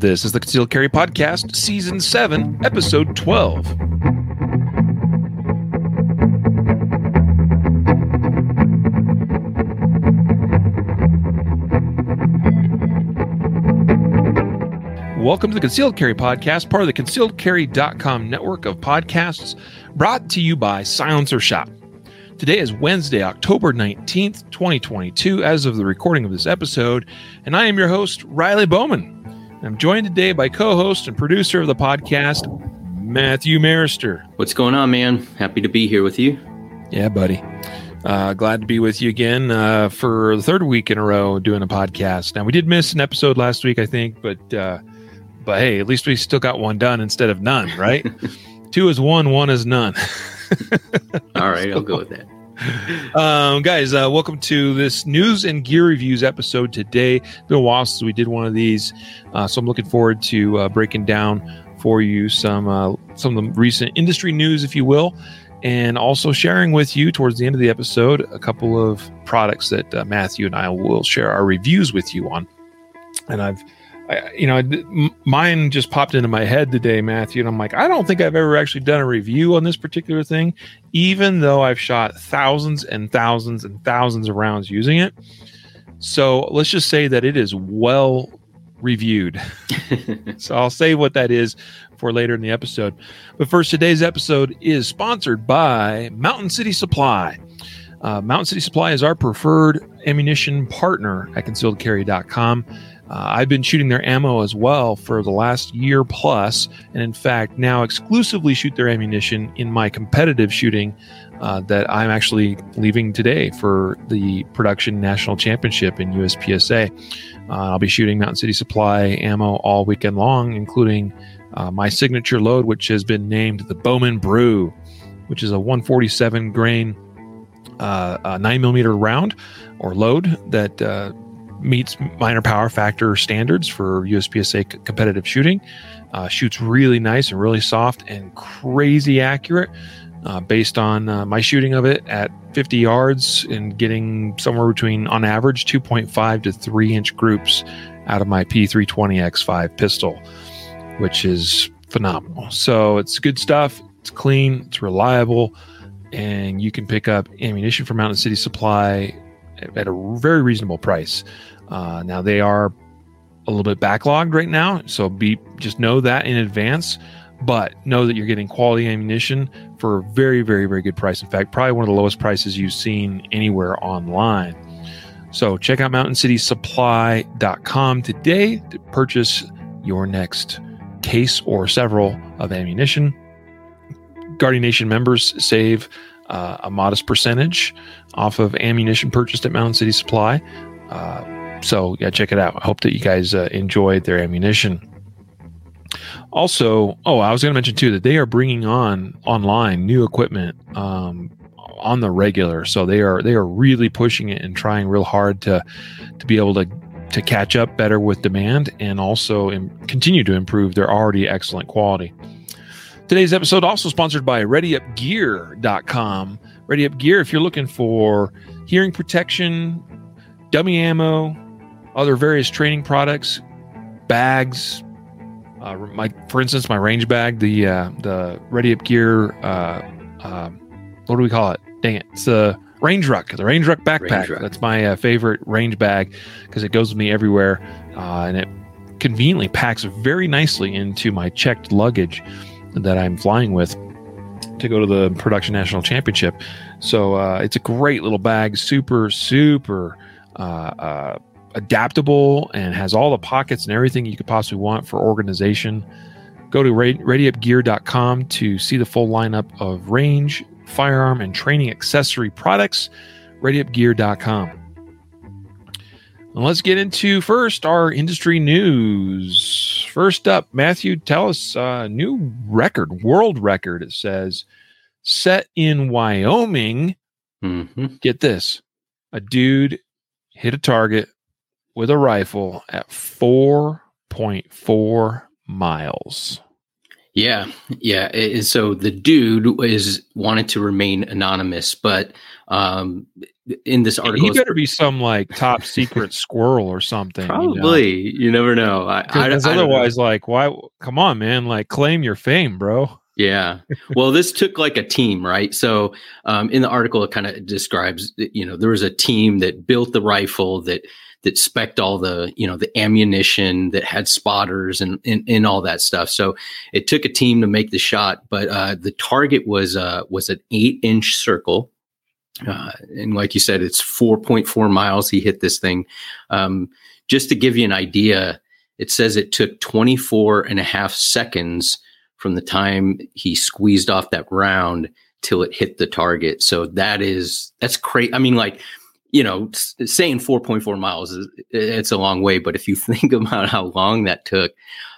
This is the Concealed Carry Podcast, Season 7, Episode 12. Welcome to the Concealed Carry Podcast, part of the concealedcarry.com network of podcasts brought to you by Silencer Shop. Today is Wednesday, October 19th, 2022, as of the recording of this episode, and I am your host, Riley Bowman. I'm joined today by co host and producer of the podcast, Matthew Maruster. What's going on, man? Happy to be here with you. Yeah, buddy. Uh, glad to be with you again uh, for the third week in a row doing a podcast. Now we did miss an episode last week, I think, but uh, but hey, at least we still got one done instead of none, right? Two is one, one is none. All right, I'll go with that. Um, guys, uh, welcome to this news and gear reviews episode today. It's been a while since we did one of these, uh, so I'm looking forward to uh, breaking down for you some uh, some of the recent industry news, if you will, and also sharing with you towards the end of the episode a couple of products that uh, Matthew and I will share our reviews with you on. And I've I, you know, mine just popped into my head today, Matthew, and I'm like, I don't think I've ever actually done a review on this particular thing, even though I've shot thousands and thousands and thousands of rounds using it. So let's just say that it is well reviewed. so I'll say what that is for later in the episode. But first, today's episode is sponsored by Mountain City Supply. Uh, Mountain City Supply is our preferred ammunition partner at concealedcarry.com. Uh, I've been shooting their ammo as well for the last year plus, and in fact, now exclusively shoot their ammunition in my competitive shooting uh, that I'm actually leaving today for the production national championship in USPSA. Uh, I'll be shooting Mountain City Supply ammo all weekend long, including uh, my signature load, which has been named the Bowman Brew, which is a 147 grain uh, 9 millimeter round or load that uh, meets minor power factor standards for USPSA c- competitive shooting. Uh, shoots really nice and really soft and crazy accurate. Uh, based on uh, my shooting of it at 50 yards and getting somewhere between, on average, 2.5 to 3 inch groups out of my P320X5 pistol, which is phenomenal. So it's good stuff. It's clean, it's reliable, and you can pick up ammunition from Mountain City Supply at a very reasonable price. Uh, now they are a little bit backlogged right now, so be just know that in advance. But know that you're getting quality ammunition for a very, very, very good price. In fact, probably one of the lowest prices you've seen anywhere online. So check out mountaincitysupply.com today to purchase your next case or several of ammunition. Guardian Nation members save uh, a modest percentage off of ammunition purchased at Mountain City Supply. Uh, so yeah, check it out. I hope that you guys uh, enjoyed their ammunition. Also, oh, I was going to mention too that they are bringing on online new equipment um, on the regular. So they are they are really pushing it and trying real hard to to be able to to catch up better with demand and also continue to improve their already excellent quality. Today's episode also sponsored by ReadyUpGear.com. Ready Up Gear, if you're looking for hearing protection, dummy ammo, other various training products, bags. Uh, my, for instance, my range bag, the uh, the Ready Up Gear. Uh, uh, what do we call it? Dang it! It's the Range Ruck, the Range Ruck backpack. Range Ruck. That's my uh, favorite range bag because it goes with me everywhere, uh, and it conveniently packs very nicely into my checked luggage that I'm flying with to go to the production national championship. So uh, it's a great little bag, super super uh, uh, adaptable, and has all the pockets and everything you could possibly want for organization. Go to readyupgear.com to see the full lineup of range, firearm, and training accessory products. Readyupgear.com. And let's get into first our industry news. First up, Matthew, tell us a new record, world record. It says set in Wyoming. hmm Get this a dude hit a target with a rifle at 4.4 miles. Yeah, yeah. And so the dude is wanted to remain anonymous, but um, in this article, he better be some like top secret squirrel or something. Probably, you, know? you never know. I, I, I otherwise, know. like, why? Come on, man! Like, claim your fame, bro. Yeah. Well, this took like a team, right? So, um, in the article, it kind of describes, you know, there was a team that built the rifle that that spec'd all the you know the ammunition that had spotters and, and, and all that stuff. So it took a team to make the shot, but uh, the target was uh, was an eight inch circle. Uh, and like you said, it's 4.4 miles. He hit this thing. Um, just to give you an idea, it says it took 24 and a half seconds from the time he squeezed off that round till it hit the target. So that is, that's crazy. I mean, like you know, saying 4.4 miles is it's a long way, but if you think about how long that took,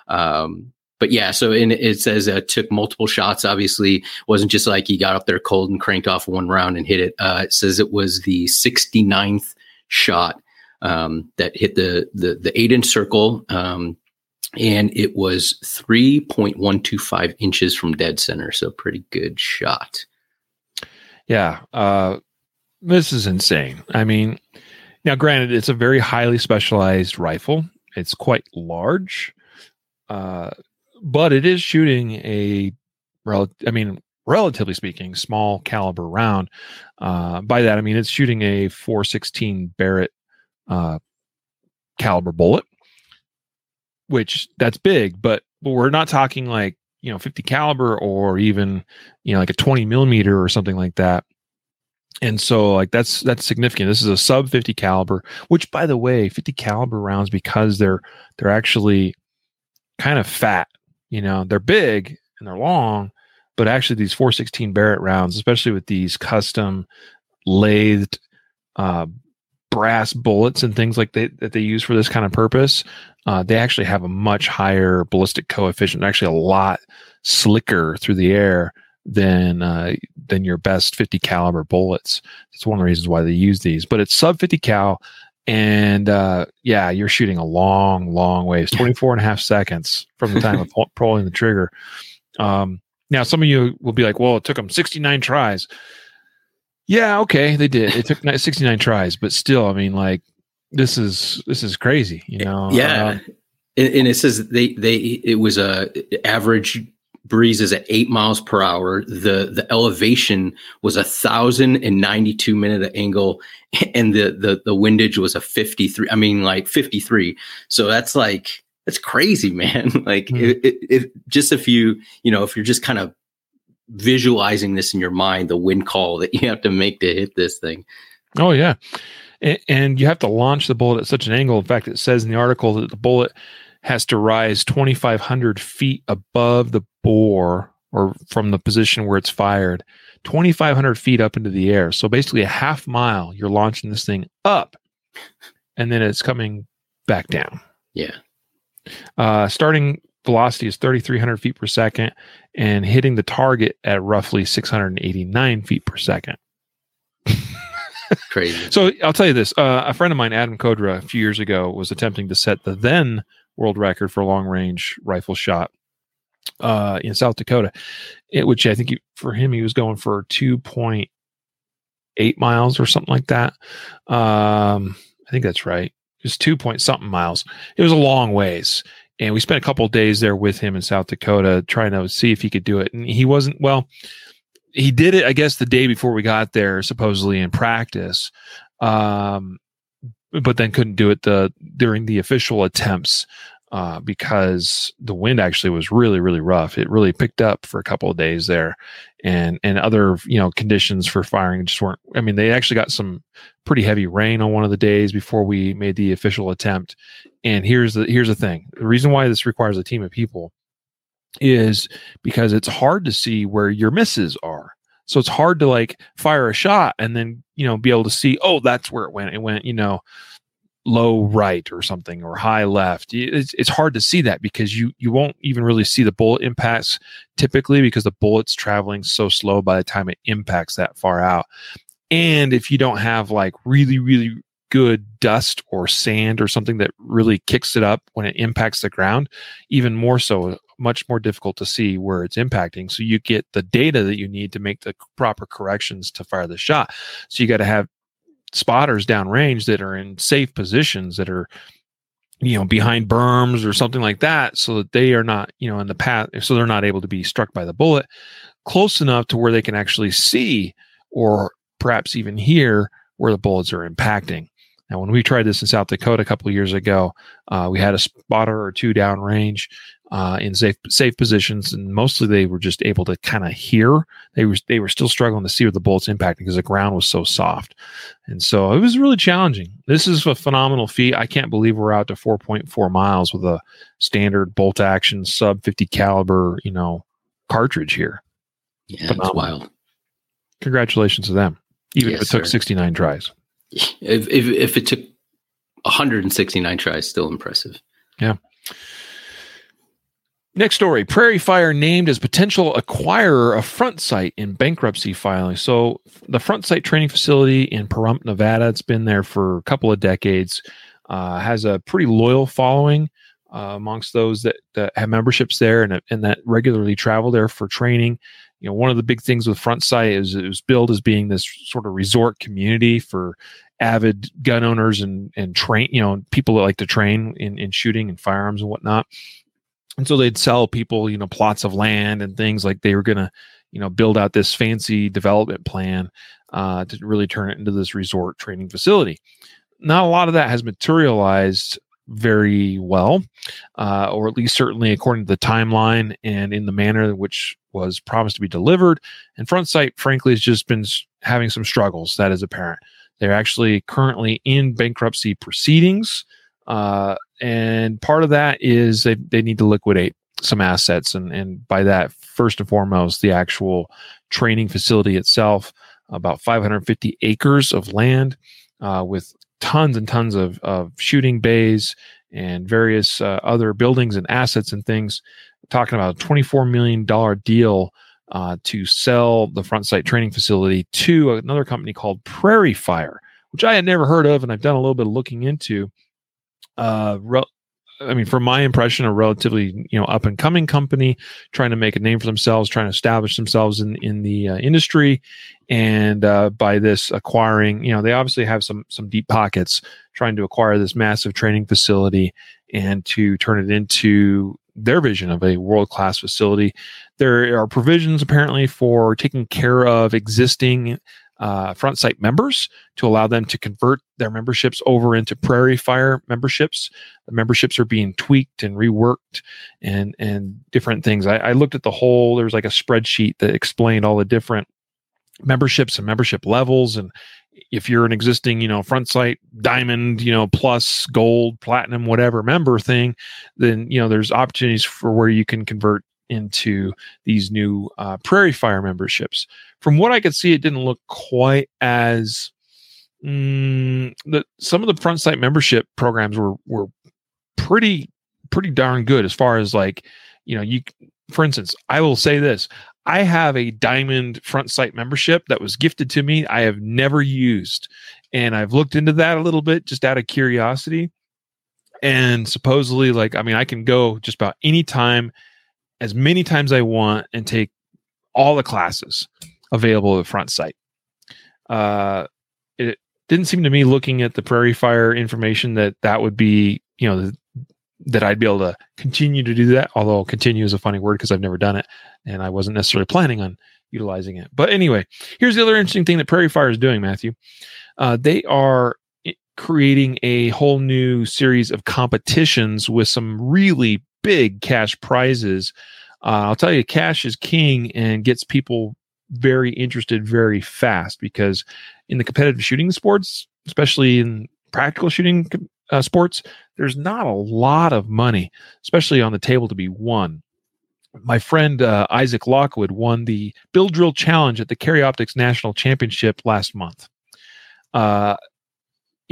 um, but yeah, so in, it says uh, took multiple shots. Obviously, wasn't just like he got up there cold and cranked off one round and hit it. Uh, it says it was the 69th shot um, that hit the the, the eight inch circle, um, and it was 3.125 inches from dead center. So pretty good shot. Yeah, uh, this is insane. I mean, now granted, it's a very highly specialized rifle. It's quite large, uh, but it is shooting a, I mean, relatively speaking, small caliber round. Uh, by that, I mean it's shooting a 416 Barrett uh, caliber bullet, which that's big, but, but we're not talking like you know 50 caliber or even you know like a 20 millimeter or something like that and so like that's that's significant this is a sub 50 caliber which by the way 50 caliber rounds because they're they're actually kind of fat you know they're big and they're long but actually these 416 barrett rounds especially with these custom lathed uh, brass bullets and things like that that they use for this kind of purpose uh, they actually have a much higher ballistic coefficient actually a lot slicker through the air than uh, than your best 50 caliber bullets. It's one of the reasons why they use these. But it's sub 50 cal, and uh, yeah, you're shooting a long, long ways, 24 and a half seconds from the time of pulling the trigger. Um, now, some of you will be like, "Well, it took them 69 tries." Yeah, okay, they did. It took 69 tries, but still, I mean, like this is this is crazy, you know. Yeah. Um, and, and, it says they they it was a average breeze is at eight miles per hour. The the elevation was a thousand and ninety two minute angle, and the the the windage was a fifty three. I mean, like fifty three. So that's like that's crazy, man. like mm. it, it, it, just if you you know if you're just kind of visualizing this in your mind, the wind call that you have to make to hit this thing. Oh yeah, and, and you have to launch the bullet at such an angle. In fact, it says in the article that the bullet has to rise 2,500 feet above the bore or from the position where it's fired, 2,500 feet up into the air. So basically, a half mile, you're launching this thing up and then it's coming back down. Yeah. Uh, starting velocity is 3,300 feet per second and hitting the target at roughly 689 feet per second. Crazy. So I'll tell you this: uh, a friend of mine, Adam Kodra, a few years ago, was attempting to set the then world record for long range rifle shot uh, in South Dakota, it, which I think he, for him he was going for two point eight miles or something like that. Um, I think that's right. Just two point something miles. It was a long ways, and we spent a couple days there with him in South Dakota trying to see if he could do it, and he wasn't well. He did it, I guess, the day before we got there, supposedly in practice. Um, but then couldn't do it the during the official attempts uh, because the wind actually was really really rough. It really picked up for a couple of days there, and and other you know conditions for firing just weren't. I mean, they actually got some pretty heavy rain on one of the days before we made the official attempt. And here's the here's the thing: the reason why this requires a team of people is because it's hard to see where your misses are. So it's hard to like fire a shot and then, you know, be able to see, oh, that's where it went. It went, you know, low right or something or high left. It's, it's hard to see that because you you won't even really see the bullet impacts typically because the bullet's traveling so slow by the time it impacts that far out. And if you don't have like really really good dust or sand or something that really kicks it up when it impacts the ground, even more so much more difficult to see where it's impacting. So you get the data that you need to make the proper corrections to fire the shot. So you got to have spotters downrange that are in safe positions that are you know behind berms or something like that so that they are not you know in the path so they're not able to be struck by the bullet close enough to where they can actually see or perhaps even hear where the bullets are impacting now when we tried this in south dakota a couple years ago uh, we had a spotter or two downrange uh, in safe safe positions, and mostly they were just able to kind of hear. They were they were still struggling to see where the bullets impacting because the ground was so soft, and so it was really challenging. This is a phenomenal feat. I can't believe we're out to 4.4 miles with a standard bolt action sub 50 caliber, you know, cartridge here. Yeah, phenomenal. wild. Congratulations to them, even yes, if it took sir. 69 tries. If, if if it took 169 tries, still impressive. Yeah. Next story Prairie Fire named as potential acquirer of Front Sight in bankruptcy filing. So, the Front Sight training facility in Pahrump, Nevada, it's been there for a couple of decades, uh, has a pretty loyal following uh, amongst those that, that, have memberships there and, and that regularly travel there for training. You know, one of the big things with Front Sight is it was billed as being this sort of resort community for avid gun owners and and train, you know, people that like to train in, in shooting and firearms and whatnot and so they'd sell people you know plots of land and things like they were going to you know build out this fancy development plan uh, to really turn it into this resort training facility. Not a lot of that has materialized very well uh, or at least certainly according to the timeline and in the manner which was promised to be delivered. And front sight frankly has just been having some struggles that is apparent. They're actually currently in bankruptcy proceedings uh, and part of that is they, they need to liquidate some assets. And, and by that, first and foremost, the actual training facility itself, about 550 acres of land uh, with tons and tons of, of shooting bays and various uh, other buildings and assets and things. Talking about a $24 million deal uh, to sell the front sight training facility to another company called Prairie Fire, which I had never heard of, and I've done a little bit of looking into uh, re- I mean, from my impression, a relatively you know up and coming company trying to make a name for themselves, trying to establish themselves in in the uh, industry, and uh, by this acquiring, you know, they obviously have some some deep pockets trying to acquire this massive training facility and to turn it into their vision of a world class facility. There are provisions apparently for taking care of existing uh, front sight members to allow them to convert their memberships over into prairie fire memberships. The memberships are being tweaked and reworked and and different things. I, I looked at the whole there was like a spreadsheet that explained all the different memberships and membership levels. And if you're an existing you know front sight diamond you know plus gold platinum whatever member thing then you know there's opportunities for where you can convert into these new uh, Prairie Fire memberships. From what I could see, it didn't look quite as mm, the, some of the front sight membership programs were were pretty pretty darn good as far as like you know you for instance i will say this. I have a diamond front sight membership that was gifted to me. I have never used and i've looked into that a little bit just out of curiosity. And supposedly like i mean i can go just about any time as many times I want and take all the classes available at the front sight. Uh, it didn't seem to me looking at the Prairie Fire information that that would be, you know, that I'd be able to continue to do that. Although continue is a funny word because I've never done it and I wasn't necessarily planning on utilizing it. But anyway, here's the other interesting thing that Prairie Fire is doing, Matthew. Uh, they are creating a whole new series of competitions with some really big cash prizes. Uh, I'll tell you, cash is king and gets people very interested very fast because in the competitive shooting sports, especially in practical shooting uh, sports, there's not a lot of money, especially on the table to be won. My friend uh, Isaac Lockwood won the Bill Drill Challenge at the Carry Optics National Championship last month.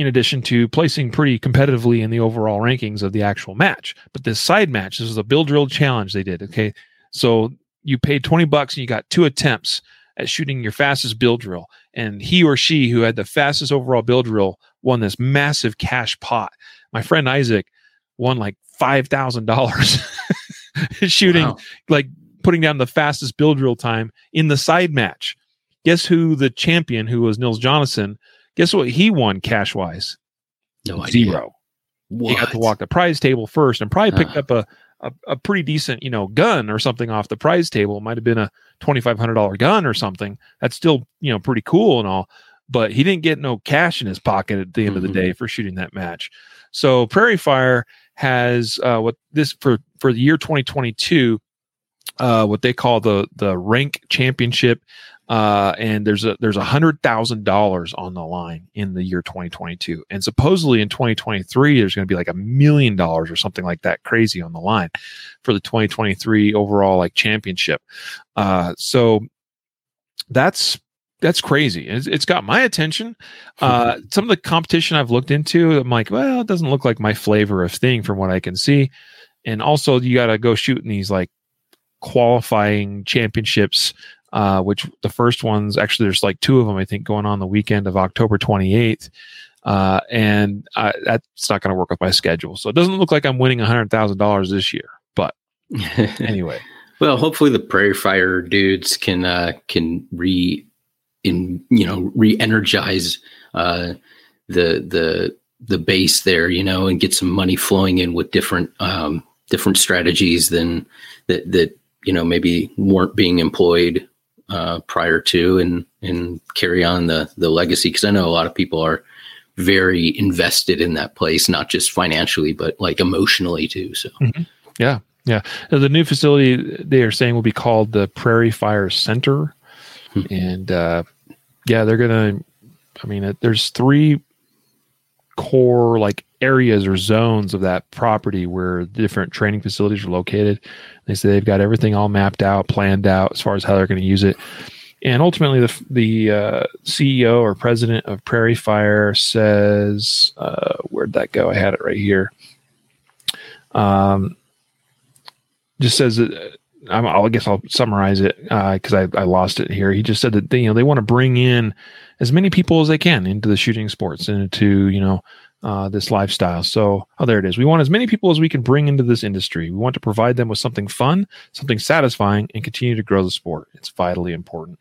In addition to placing pretty competitively in the overall rankings of the actual match. But this side match, this was a Bill Drill challenge they did. Okay. So you paid 20 bucks and you got two attempts at shooting your fastest Bill Drill. And he or she who had the fastest overall Bill Drill won this massive cash pot. My friend Isaac won like $5,000. shooting wow. like putting down the fastest build drill time in the side match. Guess who the champion, who was Nils Jonasson, guess what he won cash wise? No idea. Zero. What? He got to walk the prize table first and probably picked uh. up a, a, a, pretty decent, you know, gun or something off the prize table. It might have been a $2,500 gun or something. That's still, you know, pretty cool and all. But he didn't get no cash in his pocket at the end mm-hmm. of the mm-hmm. day for shooting that match. So Prairie Fire has uh, what this for for the year 2022 uh, what they call the the rank championship uh, and there's a there's a hundred thousand dollars on the line in the year 2022 and supposedly in 2023 there's going to be like a million dollars or something like that crazy on the line for the 2023 overall like championship uh, so that's that's crazy. It's, it's got my attention. Uh, some of the competition I've looked into, I'm like, well, it doesn't look like my flavor of thing from what I can see. And also, you got to go shoot in these like qualifying championships, uh, which the first ones actually there's like two of them I think going on the weekend of October 28th. Uh, and I, that's not going to work with my schedule. So it doesn't look like I'm winning hundred thousand dollars this year. But anyway, well, hopefully the Prairie Fire dudes can uh, can re in you know re-energize uh, the the the base there, you know, and get some money flowing in with different um, different strategies than that that you know maybe weren't being employed uh, prior to, and and carry on the the legacy. Because I know a lot of people are very invested in that place, not just financially, but like emotionally too. So, mm-hmm. yeah, yeah. The new facility they are saying will be called the Prairie Fire Center Hmm. and uh, yeah, they're gonna. I mean, there's three core like areas or zones of that property where different training facilities are located. They say they've got everything all mapped out, planned out as far as how they're going to use it. And ultimately, the the uh, CEO or president of Prairie Fire says, uh, "Where'd that go? I had it right here." Um, just says that I guess I'll summarize it because uh, I, I lost it here. He just said that they, you know they want to bring in as many people as they can into the shooting sports and into you know uh, this lifestyle. So oh, there it is. We want as many people as we can bring into this industry. We want to provide them with something fun, something satisfying, and continue to grow the sport. It's vitally important.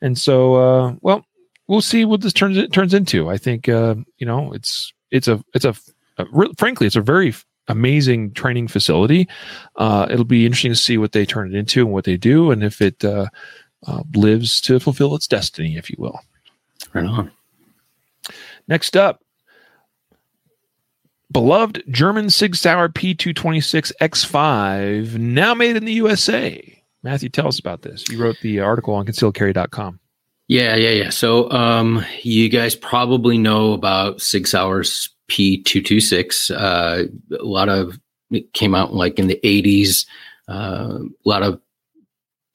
And so, uh, well, we'll see what this turns turns into. I think uh, you know it's it's a it's a, a frankly it's a very amazing training facility. Uh, it'll be interesting to see what they turn it into and what they do, and if it uh, uh, lives to fulfill its destiny, if you will. Right on. Next up, beloved German Sig Sauer P226 X5, now made in the USA. Matthew, tell us about this. You wrote the article on concealedcarry.com. Yeah, yeah, yeah. So, um, you guys probably know about Sig Sauer's P226. Uh, a lot of it came out like in the 80s. Uh, a lot of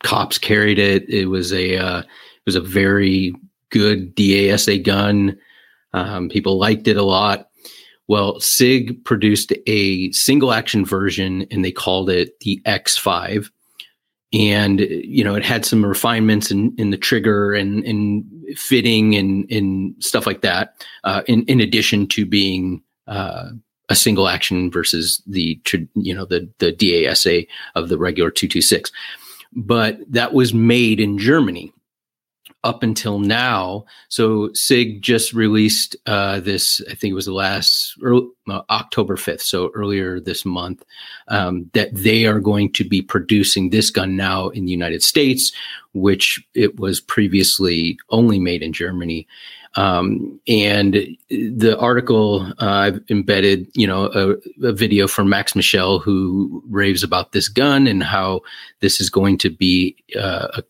cops carried it. It was a uh, it was a very good DASA gun. Um, people liked it a lot. Well, SIG produced a single action version and they called it the X5 and you know it had some refinements in, in the trigger and, and fitting and, and stuff like that uh, in, in addition to being uh, a single action versus the you know the the DASA of the regular 226 but that was made in Germany up until now. So SIG just released uh, this, I think it was the last early, uh, October 5th, so earlier this month, um, that they are going to be producing this gun now in the United States, which it was previously only made in Germany. Um, and the article uh, I've embedded, you know, a, a, video from Max Michel who raves about this gun and how this is going to be uh, a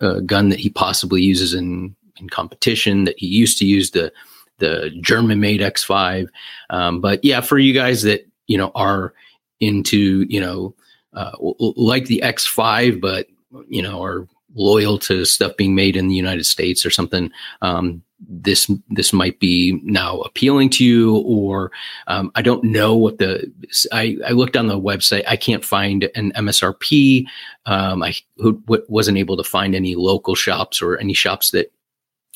uh, gun that he possibly uses in in competition that he used to use the the German made X5. Um, but yeah, for you guys that you know are into you know uh, like the X5, but you know are loyal to stuff being made in the United States or something. Um, this this might be now appealing to you or um, i don't know what the I, I looked on the website i can't find an msrp um, wasn't able to find any local shops or any shops that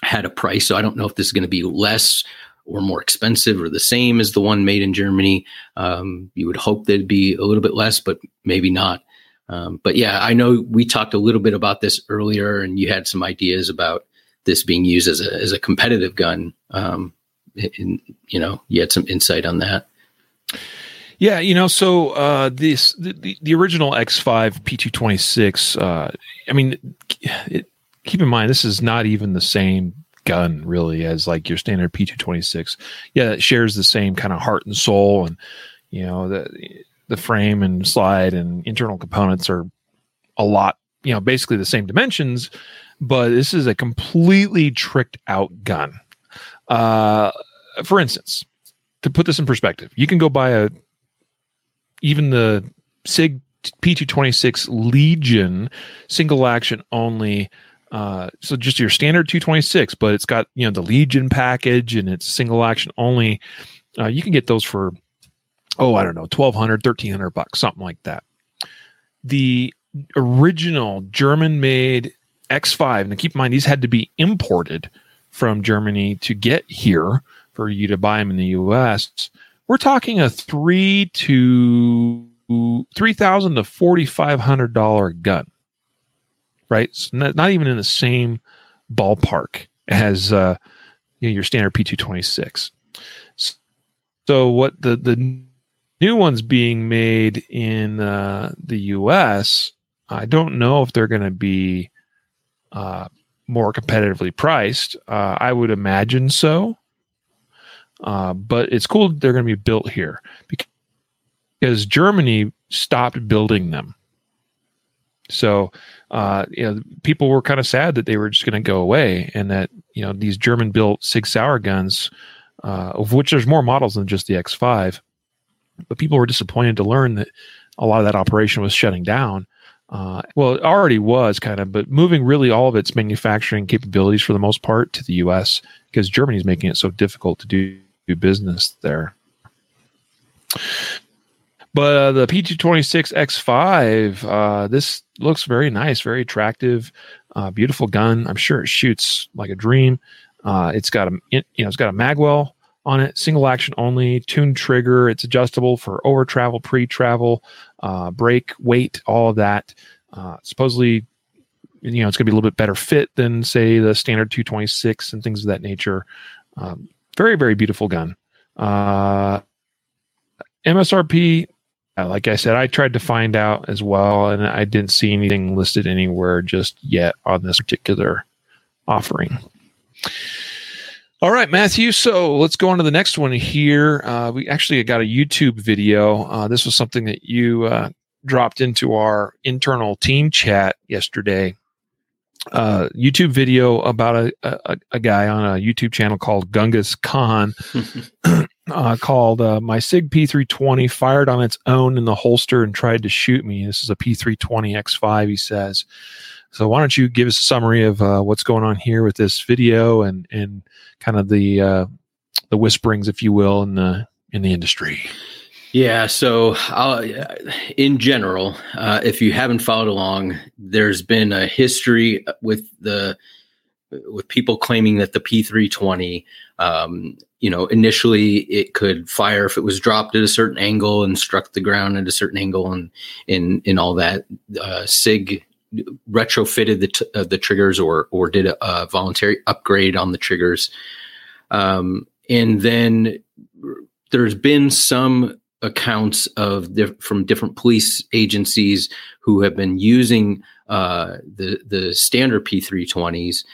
had a price. So i don't know if this is going to be less or more expensive or the same as the one made in germany. Um, you would hope there'd be a little bit less but maybe not. Um, but yeah, I know we talked a little bit about this earlier, and you had some ideas about this being used as a as a competitive gun. Um, in, you know, you had some insight on that. Yeah, you know, so uh, this the, the, original X5 P226. Uh, I mean, it, keep in mind this is not even the same gun really as like your standard P226. Yeah, it shares the same kind of heart and soul, and you know the the frame and slide and internal components are a lot. You know, basically the same dimensions, but this is a completely tricked out gun. Uh, for instance, to put this in perspective, you can go buy a even the Sig P226 Legion single action only. Uh, so just your standard 226, but it's got you know the Legion package and it's single action only. Uh, you can get those for oh I don't know 1200 1300 bucks something like that. The original German made X5 Now keep in mind these had to be imported from Germany to get here for you to buy them in the US we're talking a three to three thousand to forty five hundred dollar gun, right? So not, not, even in the same ballpark as uh, you know, your standard P two twenty six. So what the the new ones being made in uh, the U.S. I don't know if they're going to be uh, more competitively priced. Uh, I would imagine so. Uh, but it's cool they're going to be built here because Germany stopped building them. So, uh, you know, people were kind of sad that they were just going to go away, and that you know these German-built Sig Sauer guns, uh, of which there's more models than just the X5, but people were disappointed to learn that a lot of that operation was shutting down. Uh, well, it already was kind of, but moving really all of its manufacturing capabilities for the most part to the U.S. because Germany is making it so difficult to do do business there. But uh, the P226X5, uh, this looks very nice, very attractive, uh, beautiful gun. I'm sure it shoots like a dream. Uh, it's got a you know it's got a magwell on it, single action only, tuned trigger. It's adjustable for over travel, pre travel, uh, brake, weight, all of that. Uh, supposedly, you know, it's going to be a little bit better fit than say the standard 226 and things of that nature. Um, very, very beautiful gun. Uh, MSRP, uh, like I said, I tried to find out as well, and I didn't see anything listed anywhere just yet on this particular offering. All right, Matthew. So let's go on to the next one here. Uh, we actually got a YouTube video. Uh, this was something that you uh, dropped into our internal team chat yesterday uh, YouTube video about a, a, a, guy on a YouTube channel called Gungus Khan uh, called uh, My SIG P320 fired on its own in the holster and tried to shoot me. This is a P320 X5, he says. So why don't you give us a summary of uh, what's going on here with this video and and kind of the uh, the whisperings, if you will, in the in the industry. Yeah. So, uh, in general, uh, if you haven't followed along, there's been a history with the with people claiming that the P320, um, you know, initially it could fire if it was dropped at a certain angle and struck the ground at a certain angle, and in in all that. Uh, Sig retrofitted the t- uh, the triggers or or did a, a, voluntary upgrade on the triggers, um, and then there's been some accounts of from different police agencies who have been using uh, the the standard P320s.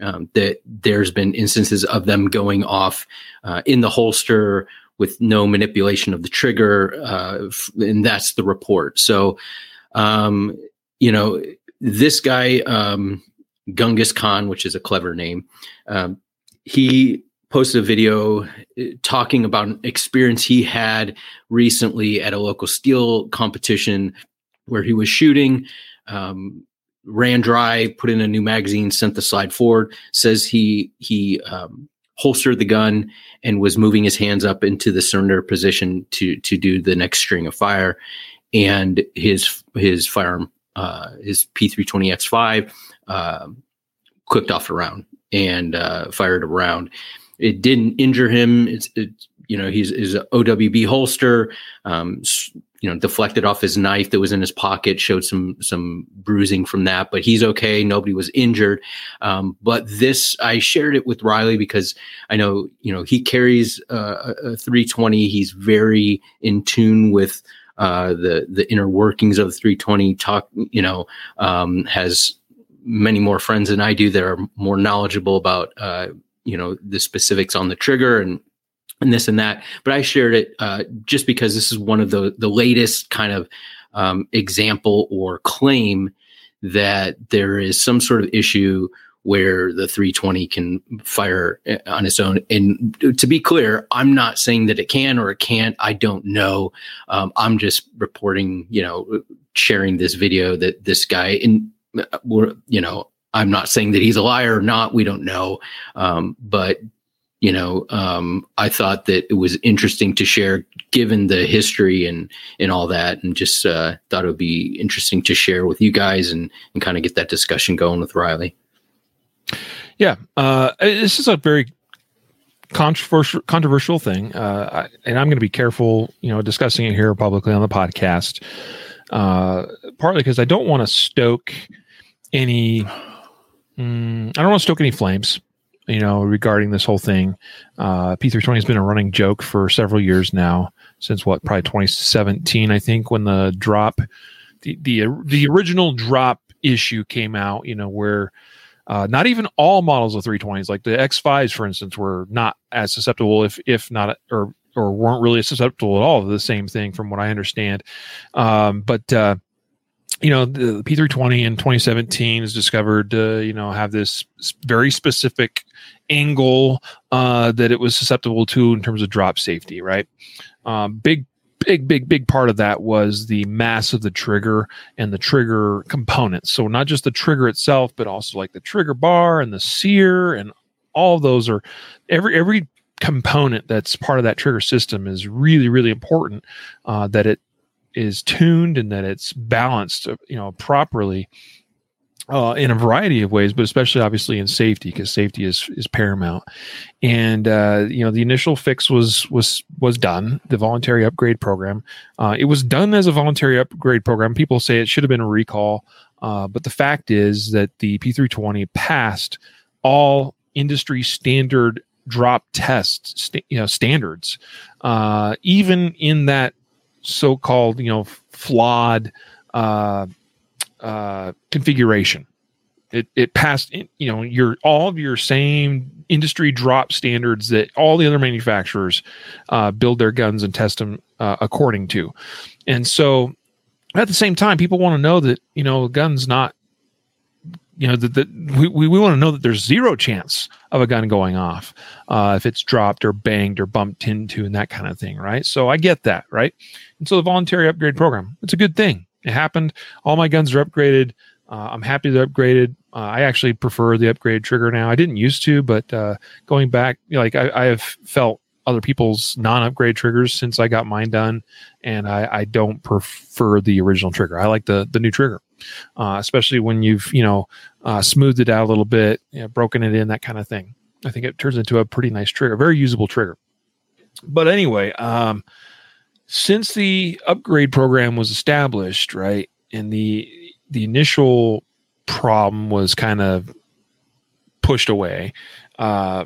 Um, that there's been instances of them going off uh, in the holster with no manipulation of the trigger, uh, and that's the report. So, um, you know, this guy um, Gungus Khan, which is a clever name, um, he posted a video uh, talking about an experience he had recently at a local steel competition where he was shooting um, ran dry put in a new magazine sent the slide forward says he he um, holstered the gun and was moving his hands up into the surrender position to to do the next string of fire. And his his firearm uh, his p320x5 uh, clicked off a round and uh, fired a round it didn't injure him. It's, it's you know, he's is a OWB holster. Um, you know, deflected off his knife that was in his pocket, showed some some bruising from that, but he's okay. Nobody was injured. Um, but this, I shared it with Riley because I know, you know, he carries uh, a 320. He's very in tune with uh, the the inner workings of the 320. Talk, you know, um, has many more friends than I do that are more knowledgeable about, uh, you know, the specifics on the trigger and and this and that. But I shared it uh, just because this is one of the the latest kind of um, example or claim that there is some sort of issue where the 320 can fire uh, on its own. And to be clear, I'm not saying that it can or it can't. I don't know. Um, I'm just reporting, you know, sharing this video that this guy in, uh, you know, I'm not saying that he's a liar or not. We don't know. Um, but you know, um, I thought that it was interesting to share, given the history and and all that, and just uh, thought it would be interesting to share with you guys and and kind of get that discussion going with Riley. Yeah, uh, this is a very controversial controversial thing, uh, and I'm going to be careful, you know, discussing it here publicly on the podcast. Uh, partly because I don't want to stoke any. Mm, I don't want to stoke any flames you know, regarding this whole thing. Uh, P320 has been a running joke for several years now, since what, probably 2017, I think, when the drop, the the the original drop issue came out. You know, where uh, not even all models of 320s, like the X5s, for instance, were not as susceptible, if if not, or or weren't really susceptible at all to the same thing, from what I understand. Um, but uh, you know the P320 in 2017 is discovered to you know have this very specific angle uh, that it was susceptible to in terms of drop safety. Right, um, big big big big part of that was the mass of the trigger and the trigger components. So not just the trigger itself, but also like the trigger bar and the sear and all those are every every component that's part of that trigger system is really really important uh, that it is tuned and that it's balanced, you know, properly uh, in a variety of ways, but especially obviously in safety because safety is is paramount. And uh, you know, the initial fix was was was done. The voluntary upgrade program. Uh, it was done as a voluntary upgrade program. People say it should have been a recall, uh, but the fact is that the P320 passed all industry standard drop test st- you know standards uh, even in that so-called you know flawed uh, configuration. It, it passed you know your all of your same industry drop standards that all the other manufacturers uh, build their guns and test them uh, according to, and so at the same time, people want to know that you know guns not you know that we, we want to know that there's zero chance of a gun going off uh, if it's dropped or banged or bumped into and that kind of thing right? So i get that right? And so the voluntary upgrade program it's a good thing it happened all my guns are upgraded uh, i'm happy they're upgraded uh, i actually prefer the upgrade trigger now i didn't used to but uh, going back you know, like I, I have felt other people's non-upgrade triggers since I got mine done, and I, I don't prefer the original trigger. I like the the new trigger uh, especially when you've you know uh, smoothed it out a little bit, you know, broken it in, that kind of thing. I think it turns into a pretty nice trigger, very usable trigger. But anyway, um, since the upgrade program was established, right, and the the initial problem was kind of pushed away. Uh,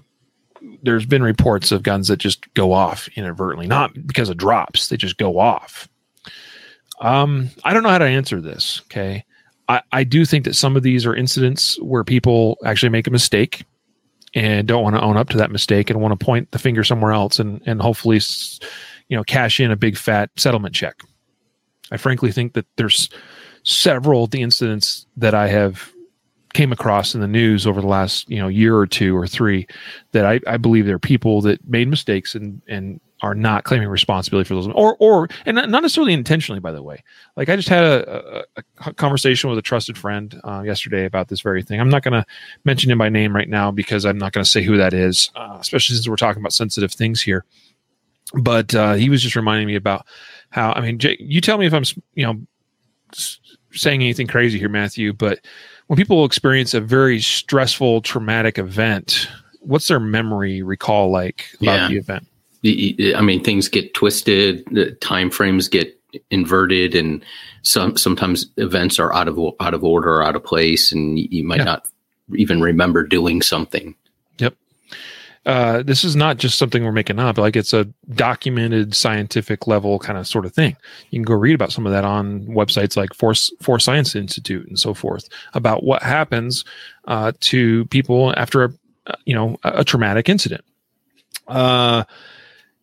there's been reports of guns that just go off inadvertently, not because of drops; they just go off. Um, I don't know how to answer this. Okay. I, I do think that some of these are incidents where people actually make a mistake and don't want to own up to that mistake and want to point the finger somewhere else and, and hopefully, you know, cash in a big fat settlement check. I frankly think that there's several of the incidents that I have came across in the news over the last you know year or two or three that I, I believe there are people that made mistakes and and are not claiming responsibility for those. Or or and not necessarily intentionally by the way. Like i just had a, a, a conversation with a trusted friend uh, yesterday about this very thing. I'm not going to mention him by name right now because i'm not going to say who that is uh, especially since we're talking about sensitive things here but uh, he was just reminding me about how i mean Jay, you tell me if i'm you know saying anything crazy here matthew but when people experience a very stressful traumatic event what's their memory recall like about yeah. the event I mean, things get twisted, the time frames get inverted, and some sometimes events are out of out of order, or out of place, and you might yeah. not even remember doing something. Uh, this is not just something we're making up. Like it's a documented scientific level kind of sort of thing. You can go read about some of that on websites like Force Force Science Institute and so forth about what happens uh, to people after a you know a, a traumatic incident. Uh,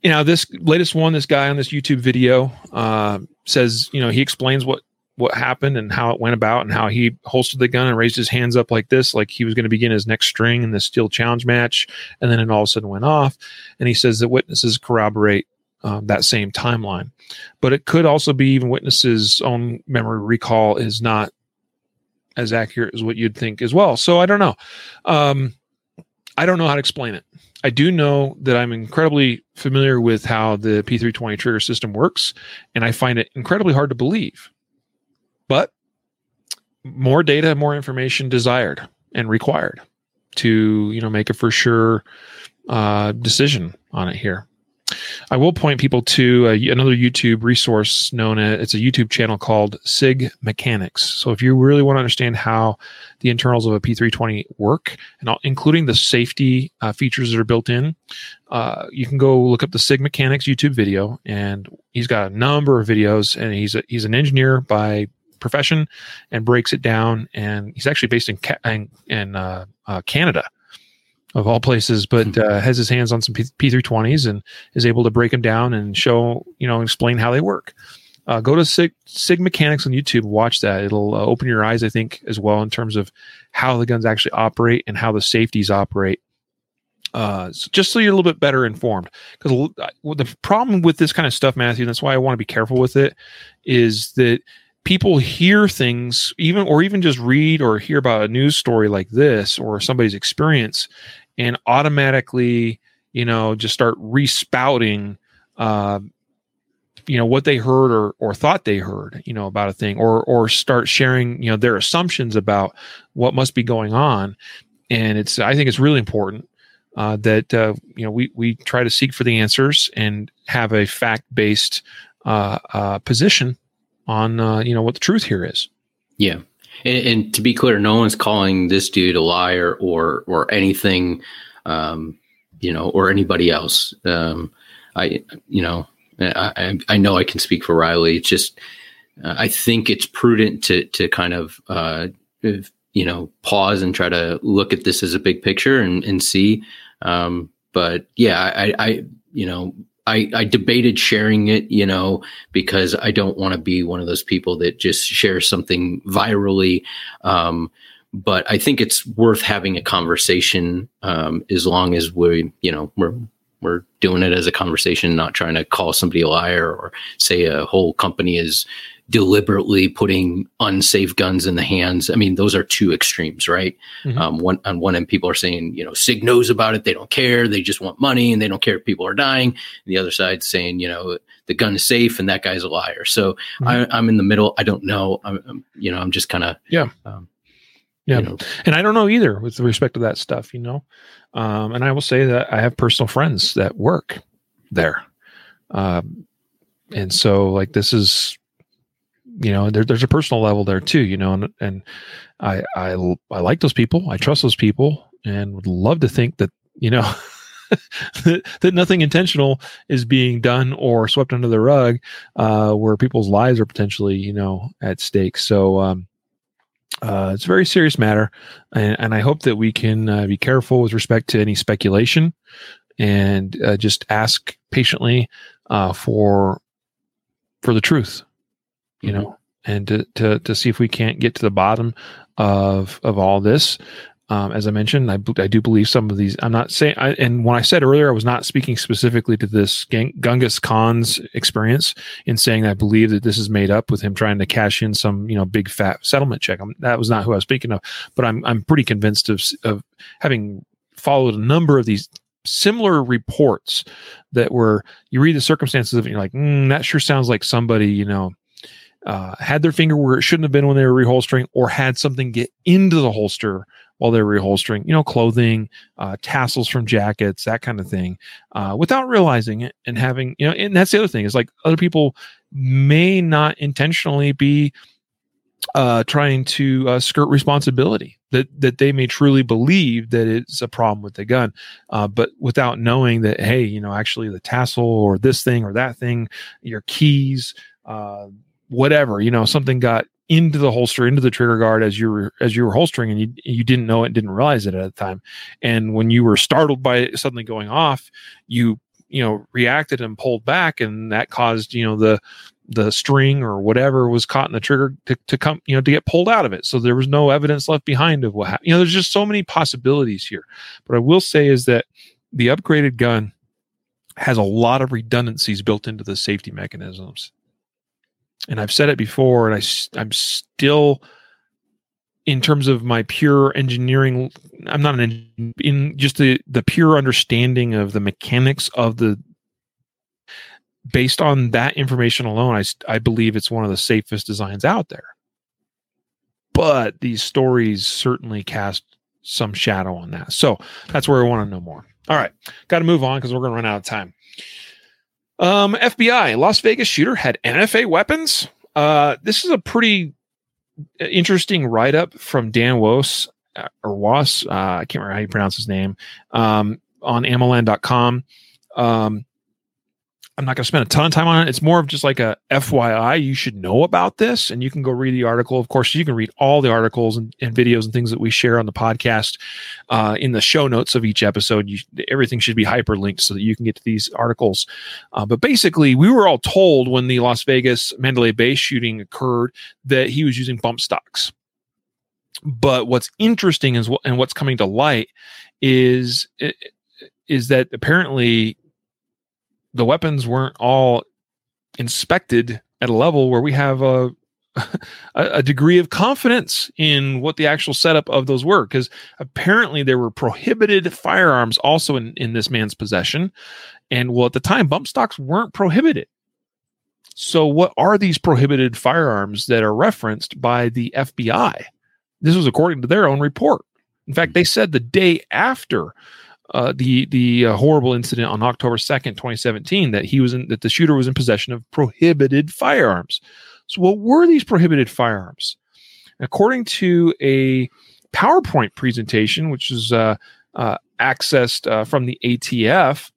you know this latest one, this guy on this YouTube video uh, says you know he explains what what happened and how it went about and how he holstered the gun and raised his hands up like this, like he was going to begin his next string in the steel challenge match. And then it all of a sudden went off. And he says that witnesses corroborate um, that same timeline. But it could also be even witnesses' own memory recall is not as accurate as what you'd think as well. So I don't know. Um, I don't know how to explain it. I do know that I'm incredibly familiar with how the P320 trigger system works, and I find it incredibly hard to believe more data, more information desired and required to you know make a for sure uh, decision on it here. I will point people to a, another YouTube resource known as it's a YouTube channel called Sig Mechanics. So if you really want to understand how the internals of a P320 work, and all, including the safety uh, features that are built in, uh, you can go look up the Sig Mechanics YouTube video, and he's got a number of videos, and he's a, he's an engineer by profession and breaks it down. And he's actually based in in, in uh, uh, Canada, of all places, but hmm. uh, has his hands on some P- P320s and is able to break them down and show you know explain how they work. Uh, go to Sig, Sig Mechanics on YouTube, watch that. It'll uh, open your eyes, I think, as well in terms of how the guns actually operate and how the safeties operate. Uh, so just so you're a little bit better informed, because the problem with this kind of stuff, Matthew, and that's why I want to be careful with it, is that people hear things even or even just read or hear about a news story like this or somebody's experience and automatically you know just start respouting uh, you know what they heard or or thought they heard you know about a thing or or start sharing you know their assumptions about what must be going on. And it's i think it's really important uh, that uh, you know we we try to seek for the answers and have a fact based uh, uh, position on uh, you know what the truth here is. Yeah, and, and, to be clear, no one's calling this dude a liar or or anything, um, you know, or anybody else. Um, I you know I, I know I can speak for Riley. It's just uh, I think it's prudent to to kind of uh, you know pause and try to look at this as a big picture and and see. Um, but yeah, I, I you know I, I debated sharing it, you know, because I don't want to be one of those people that just shares something virally. Um, but I think it's worth having a conversation um, as long as we, you know, we're we're doing it as a conversation, not trying to call somebody a liar or say a whole company is deliberately putting unsafe guns in the hands. I mean, those are two extremes, right? Mm-hmm. Um, one on one end, people are saying, you know, Sig knows about it; they don't care, they just want money, and they don't care if people are dying. And the other side saying, you know, the gun is safe, and that guy's a liar. So mm-hmm. I, am in the middle. I don't know. I'm, I'm you know, I'm just kind of yeah. Um, yeah. You know. And I don't know either with respect to that stuff, you know. Um, and I will say that I have personal friends that work there. Um, and so like this is you know there, there's a personal level there too you know and, and I, I i like those people. I trust those people and would love to think that you know that, that, nothing intentional is being done or swept under the rug uh, where people's lives are potentially you know at stake. So um, uh, it's a very serious matter and, and i hope that we can uh, be careful with respect to any speculation and uh, just ask patiently uh, for for the truth you mm-hmm. know, and to, to, to see if we can't get to the bottom of, of all this. Um, as I mentioned, I, I do believe some of these. I'm not saying, I, and when I said earlier, I was not speaking specifically to this Gang, Genghis Khan's experience in saying that I believe that this is made up with him trying to cash in some, you know, big fat settlement check. I'm, that was not who I was speaking of, but I'm I'm pretty convinced of of having followed a number of these similar reports that were you read the circumstances of it, and you're like, mm, that sure sounds like somebody, you know, uh, had their finger where it shouldn't have been when they were reholstering, or had something get into the holster while they're reholstering, you know, clothing, uh, tassels from jackets, that kind of thing, uh, without realizing it and having, you know, and that's the other thing is like other people may not intentionally be uh, trying to uh, skirt responsibility that that they may truly believe that it's a problem with the gun, uh, but without knowing that hey, you know, actually the tassel or this thing or that thing, your keys, uh, whatever, you know, something got into the holster, into the trigger guard as you were as you were holstering, and you you didn't know it, didn't realize it at the time, and when you were startled by it suddenly going off, you you know reacted and pulled back, and that caused you know the the string or whatever was caught in the trigger to, to come you know to get pulled out of it. So there was no evidence left behind of what happened you know there's just so many possibilities here. But i will say is that the upgraded gun has a lot of redundancies built into the safety mechanisms and I've said it before, and I I'm still in terms of my pure engineering. I'm not an in just the the pure understanding of the mechanics of the. Based on that information alone, I I believe it's one of the safest designs out there. But these stories certainly cast some shadow on that. So that's where I want to know more. All right, got to move on because we're going to run out of time. Um, FBI, Las Vegas shooter had NFA weapons. Uh, this is a pretty interesting write up from Dan Wos uh, or Was. Uh, I can't remember how you pronounce his name. Um, on AmmoLand.com. Um, I'm not going to spend a ton of time on it. It's more of just like a FYI. You should know about this, and you can go read the article. Of course, you can read all the articles and, and videos and things that we share on the podcast uh, in the show notes of each episode. You, everything should be hyperlinked so that you can get to these articles. Uh, but basically, we were all told when the Las Vegas Mandalay Bay shooting occurred that he was using bump stocks. But what's interesting is, and what's coming to light is is that apparently the weapons weren't all inspected at a level where we have a a, degree of confidence in what the actual setup of those were because apparently there were prohibited firearms also in, in this man's possession. And well at the time bump stocks weren't prohibited. So what are these prohibited firearms that are referenced by the fbi this was according to their own report. In fact they said the day after uh, the the uh, horrible incident on October second, twenty seventeen, that he was in that the shooter was in possession of prohibited firearms. So, what were these prohibited firearms? According to a PowerPoint presentation, which is uh, uh accessed uh, from the ATF,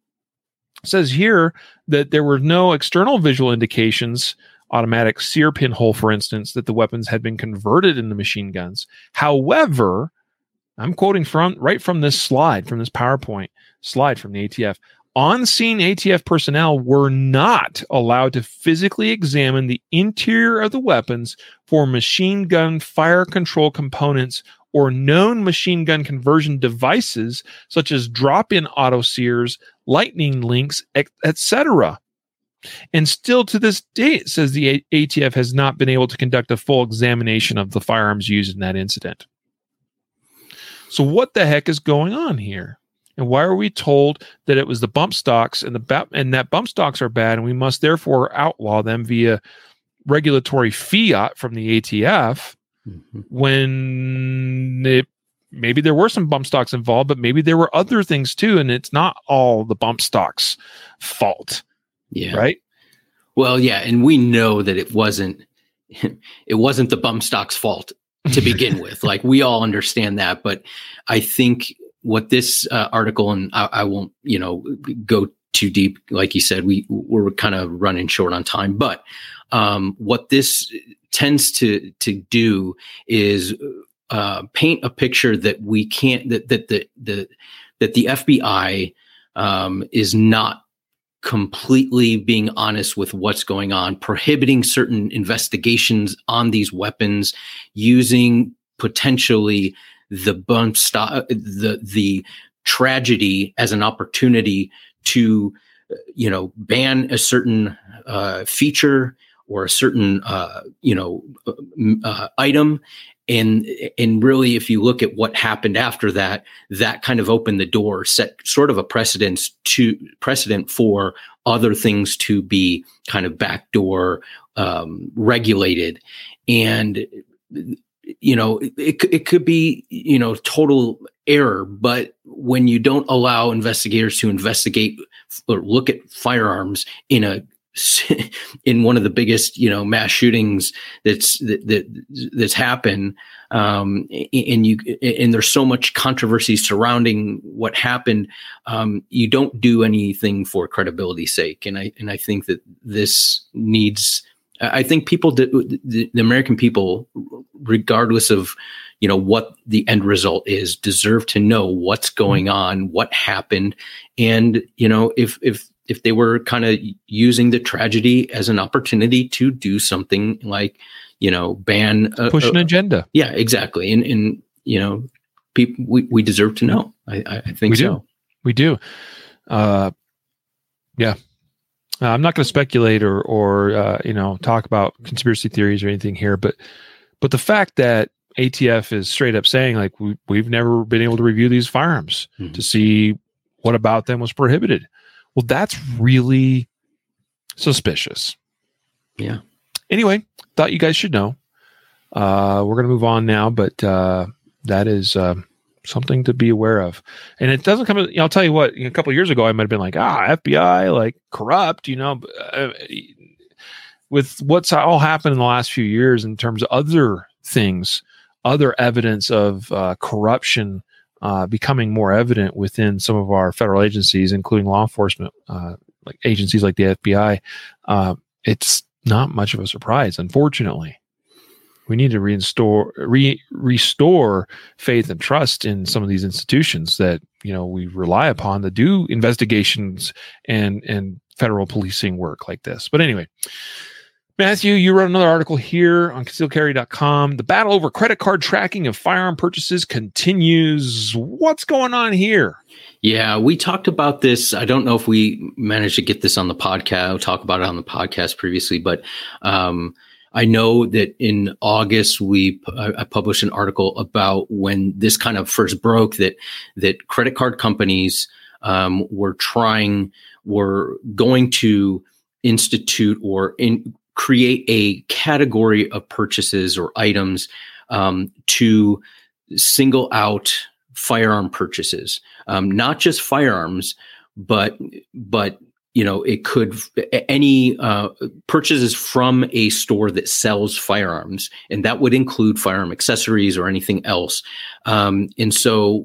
says here that there were no external visual indications automatic sear pinhole, for instance, that the weapons had been converted into machine guns. However, I'm quoting from right from this slide, from this PowerPoint slide from the ATF. On scene ATF personnel were not allowed to physically examine the interior of the weapons for machine gun fire control components or known machine gun conversion devices such as drop-in auto sears, lightning links, etc. And still to this date, says the ATF has not been able to conduct a full examination of the firearms used in that incident. So what the heck is going on here? And why are we told that it was the bump stocks and the and that bump stocks are bad and we must therefore outlaw them via regulatory fiat from the ATF mm-hmm. when it, maybe there were some bump stocks involved, but maybe there were other things too, and it's not all the bump stocks' fault. Yeah. Right. Well, yeah, and we know that it wasn't it wasn't the bump stocks' fault to begin with. Like we all understand that, but I think what this uh, article and I, I, won't, you know, go too deep. Like you said, we we're kind of running short on time, but um, what this tends to to do is uh, paint a picture that we can't that that the the that the FBI um, is not completely being honest with what's going on, prohibiting certain investigations on these weapons, using potentially the bump stop the the tragedy as an opportunity to you know ban a certain uh, feature or a certain uh, you know uh, uh item and and really if you look at what happened after that that kind of opened the door set sort of a precedence to precedent for other things to be kind of backdoor um, regulated, and you know it it could be you know total error, but when you don't allow investigators to investigate or look at firearms in a in one of the biggest you know mass shootings that's that, that that's happened um, and you and there's so much controversy surrounding what happened um, you don't do anything for credibility's sake and i and i think that this needs i think people the, the american people regardless of you know what the end result is deserve to know what's going mm-hmm. on what happened and you know if if if they were kind of using the tragedy as an opportunity to do something like you know ban a, push an a, agenda. Yeah exactly. And and you know people we, we deserve to know. I i think we so. do. we do. Uh yeah. Uh, i'm not going to speculate or or uh, you know talk about conspiracy theories or anything here but but the fact that atf is straight up saying like we, we've never been able to review these firearms mm-hmm. to see what about them was prohibited well, that's really suspicious. Yeah. Anyway, thought you guys should know. Uh, we're going to move on now, but uh, that is uh, something to be aware of. And it doesn't come. You know, I'll tell you what. a couple years ago, I might have been like, ah, FBI, like corrupt. You know, uh, with what's all happened in the last few years in terms of other things, other evidence of uh, corruption uh, becoming more evident within some of our federal agencies, including law enforcement, uh, like agencies like the FBI. Uh, it's not much of a surprise, unfortunately. We need to restore re- restore faith and trust in some of these institutions that you know we rely upon to do investigations and and federal policing work like this. But anyway, Matthew, you wrote another article here on concealcarry.com. The battle over credit card tracking of firearm purchases continues. What's going on here? Yeah, we talked about this. I don't know if we managed to get this on the podcast, talk about it on the podcast previously, but um, I know that in August we I published an article about when this kind of first broke that that credit card companies um, were trying were going to institute or in, create a category of purchases or items um, to single out firearm purchases, um, not just firearms, but but you know it could any uh, purchases from a store that sells firearms, and that would include firearm accessories or anything else. Um, and so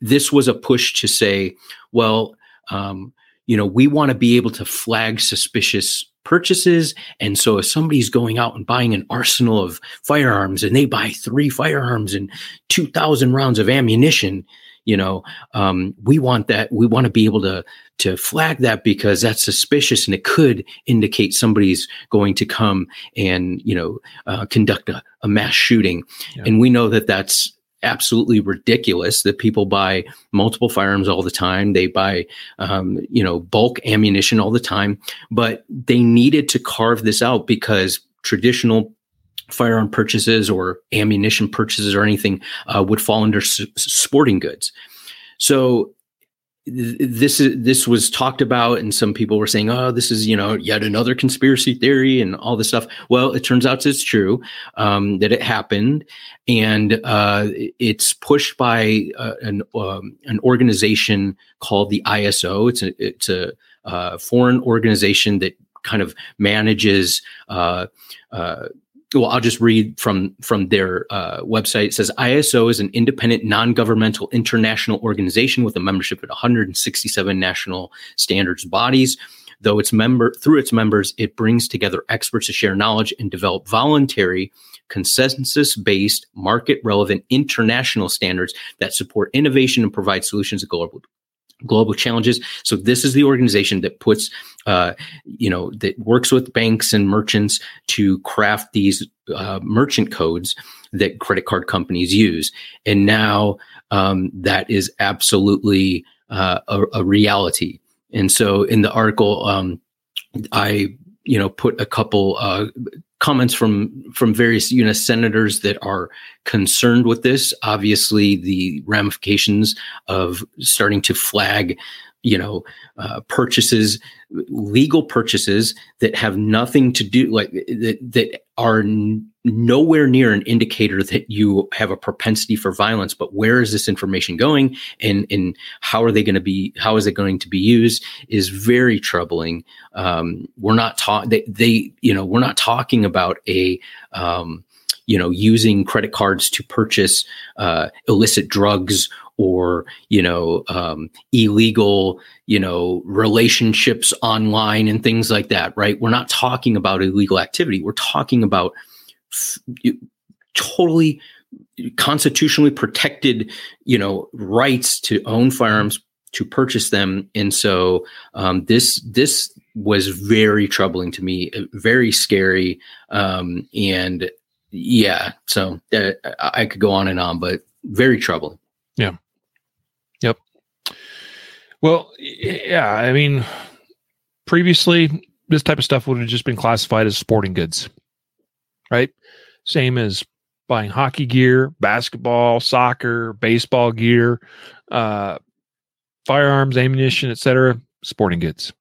this was a push to say, well. Um, you know, we want to be able to flag suspicious purchases. And so if somebody's going out and buying an arsenal of firearms and they buy three firearms and 2000 rounds of ammunition, you know, um, we want that. We want to be able to, to flag that because that's suspicious and it could indicate somebody's going to come and, you know, uh, conduct a, a mass shooting. Yeah. And we know that that's absolutely ridiculous that people buy multiple firearms all the time. They buy, um, you know, bulk ammunition all the time, but they needed to carve this out because traditional firearm purchases or ammunition purchases or anything uh, would fall under s- sporting goods. So this is this was talked about and some people were saying oh this is you know yet another conspiracy theory and all this stuff. Well it turns out it's true um, that it happened and uh, it's pushed by uh, an um, an organization called the ISO it's a it's a uh, foreign organization that kind of manages uh, uh, well, I'll just read from from their uh, website. It says ISO is an independent, non-governmental international organization with a membership at 167 national standards bodies. Though its member through its members, it brings together experts to share knowledge and develop voluntary, consensus-based, market-relevant international standards that support innovation and provide solutions to global global challenges. So this is the organization that puts, uh, you know, that works with banks and merchants to craft these uh, merchant codes that credit card companies use. And now um, that is absolutely uh, a, a, reality. And so in the article, um, I you know put a couple uh, comments from from various you know senators that are concerned with this. Obviously the ramifications of starting to flag you know, uh, purchases, legal purchases that have nothing to do like that that are nowhere near an indicator that you have a propensity for violence. But where is this information going, and and how are they going to be? How is it going to be used? Is very troubling. Um, we're not talking. They, they, you know, we're not talking about a um, you know using credit cards to purchase uh, illicit drugs or you know um, illegal you know relationships online and things like that right we're not talking about illegal activity we're talking about totally constitutionally protected you know rights to own firearms to purchase them and so um, this this was very troubling to me very scary um, and yeah, so uh, I could go on and on, but very troubling. Yeah. Yep. Well, yeah, I mean, previously this type of stuff would have just been classified as sporting goods, right? Same as buying hockey gear, basketball, soccer, baseball gear, uh, firearms, ammunition, etc., sporting goods.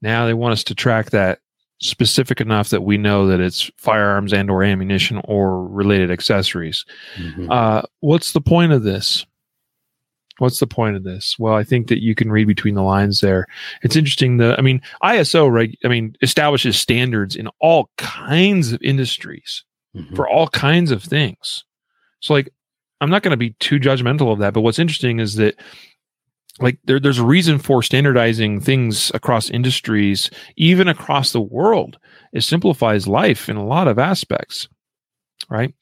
Now they want us to track that specific enough that we know that it's firearms and or ammunition or related accessories. Mm-hmm. Uh, what's the point of this? What's the point of this? Well, I think that you can read between the lines there. It's interesting that I mean ISO, right? I mean establishes standards in all kinds of industries mm-hmm. for all kinds of things. So like I'm not going to be too judgmental of that, but what's interesting is that like there, there's a reason for standardizing things across industries, even across the world. It simplifies life in a lot of aspects, right?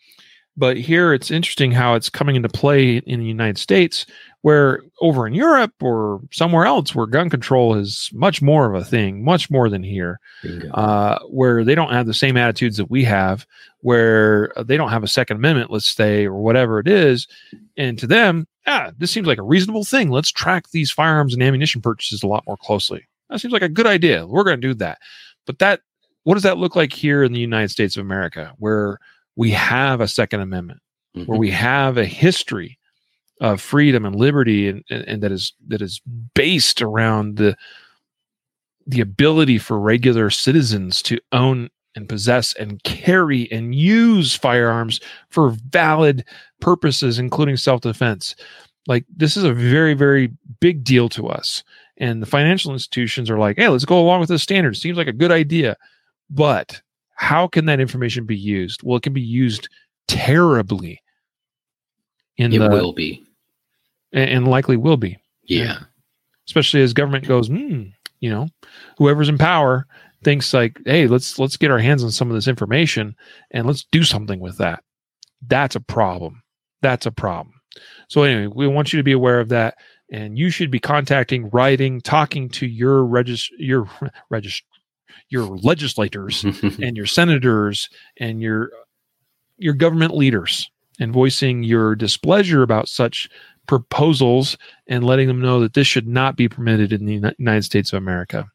But here it's interesting how it's coming into play in the United States, where over in Europe or somewhere else where gun control is much more of a thing, much more than here, uh, where they don't have the same attitudes that we have, where they don't have a Second Amendment, let's say, or whatever it is. And to them, yeah, this seems like a reasonable thing. Let's track these firearms and ammunition purchases a lot more closely. That seems like a good idea. We're going to do that. But that, what does that look like here in the United States of America, where we have a Second Amendment, mm-hmm. where we have a history of freedom and liberty, and, and, and that is that is based around the the ability for regular citizens to own and possess and carry and use firearms for valid purposes, including self defense. Like, this is a very, very big deal to us. And the financial institutions are like, hey, let's go along with this standard. Seems like a good idea. But how can that information be used? Well, it can be used terribly. In it the, will be. And likely will be. Yeah. Especially as government goes, hmm, you know, whoever's in power thinks like, hey, let's let's get our hands on some of this information and let's do something with that. That's a problem. That's a problem. So anyway, we want you to be aware of that, and you should be contacting, writing, talking to your regis your regis your legislators and your senators and your your government leaders and voicing your displeasure about such proposals and letting them know that this should not be permitted in the United States of America.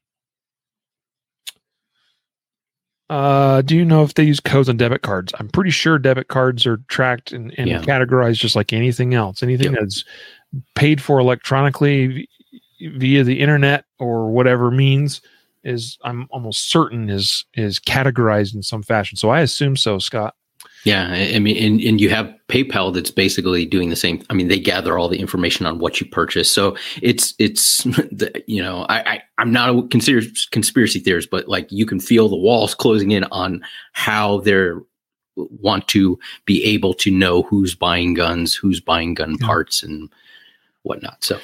Uh, do you know if they use codes on debit cards? I'm pretty sure debit cards are tracked and, and yeah. categorized just like anything else. Anything yep. that's paid for electronically via the internet or whatever means is I'm almost certain is is categorized in some fashion. So I assume so, Scott. Yeah, I mean, and, and you have PayPal that's basically doing the same. I mean, they gather all the information on what you purchase, so it's it's the, you know, I, I I'm not a consider conspiracy theorist, but like you can feel the walls closing in on how they're want to be able to know who's buying guns, who's buying gun parts, and whatnot. So.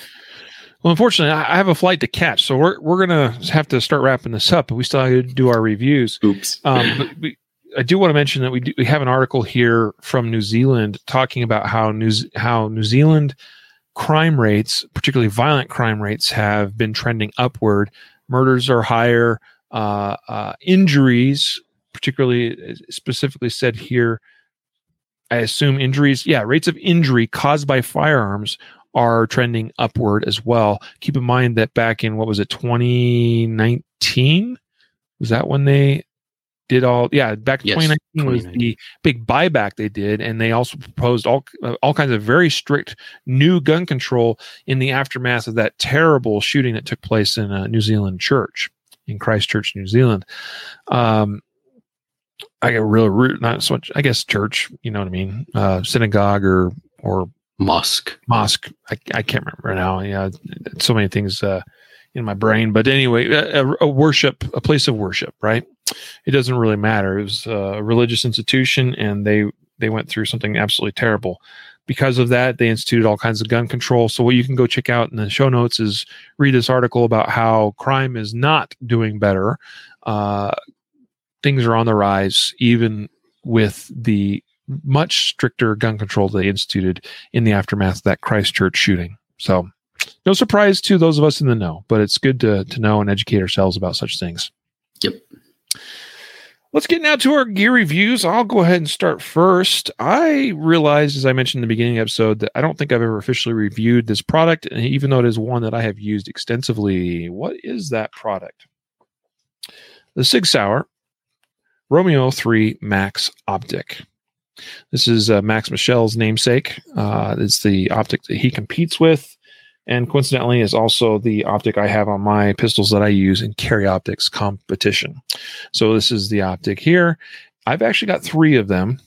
Well, unfortunately, I have a flight to catch, so we're we're gonna have to start wrapping this up. But we still have to do our reviews. Oops. Um, we, I do want to mention that we do, we have an article here from New Zealand talking about how New how New Zealand crime rates, particularly violent crime rates, have been trending upward. Murders are higher. Uh, uh, injuries, particularly specifically said here, I assume injuries. Yeah, rates of injury caused by firearms are trending upward as well. Keep in mind that back in what was it, 2019? Was that when they did all yeah back in Yes, 2019 was 2019. the big buyback they did and they also proposed all uh, all kinds of very strict new gun control in the aftermath of that terrible shooting that took place in a New Zealand church in Christchurch New Zealand um I get real root not so much I guess church you know what I mean uh synagogue or or Mosque. mosque I, I can't remember now. Yeah so many things uh in my brain. But anyway a, a- worship a place of worship right? It doesn't really matter. It was a religious institution and they they went through something absolutely terrible. Because of that they instituted all kinds of gun control. So what you can go check out in the show notes is read this article about how crime is not doing better. Uh, things are on the rise even with the much stricter gun control they instituted in the aftermath of that Christchurch shooting. So, no surprise to those of us in the know, but it's good to, to know and educate ourselves about such things. Yep. Let's get now to our gear reviews. I'll go ahead and start first. I realized, as I mentioned in the beginning of the episode, that I don't think I've ever officially reviewed this product, and even though it is one that I have used extensively. What is that product? The Sig Sauer Romeo 3 Max Optic. This is uh, Max Michel's namesake. Uh, it's the optic that he competes with, and coincidentally, is also the optic I have on my pistols that I use in carry optics competition. So this is the optic here. I've actually got three of them.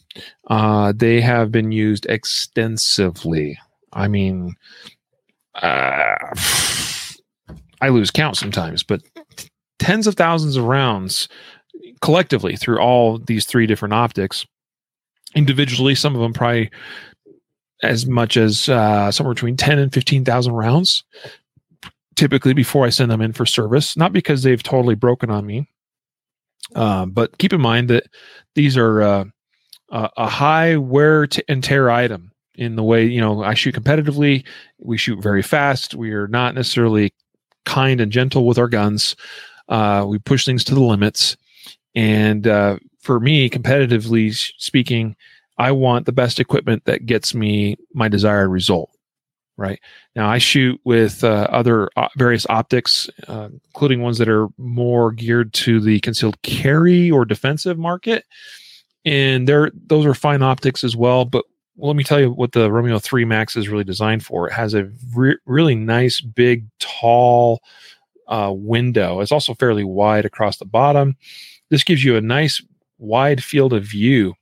Uh, they have been used extensively. I mean, uh, I lose count sometimes, but tens of thousands of rounds collectively through all these three different optics individually some of them probably as much as uh, somewhere between 10 and 15,000 rounds typically before I send them in for service. Not because they've totally broken on me uh, but keep in mind that these are uh, a high wear and tear item in the way you know I shoot competitively we shoot very fast we are not necessarily kind and gentle with our guns uh, we push things to the limits and uh, for me, competitively speaking, I want the best equipment that gets me my desired result. Right now, I shoot with uh, other uh, various optics, uh, including ones that are more geared to the concealed carry or defensive market, and they're those are fine optics as well. But let me tell you what the Romeo 3 Max is really designed for. It has a re- really nice, big, tall uh, window. It's also fairly wide across the bottom. This gives you a nice wide field of view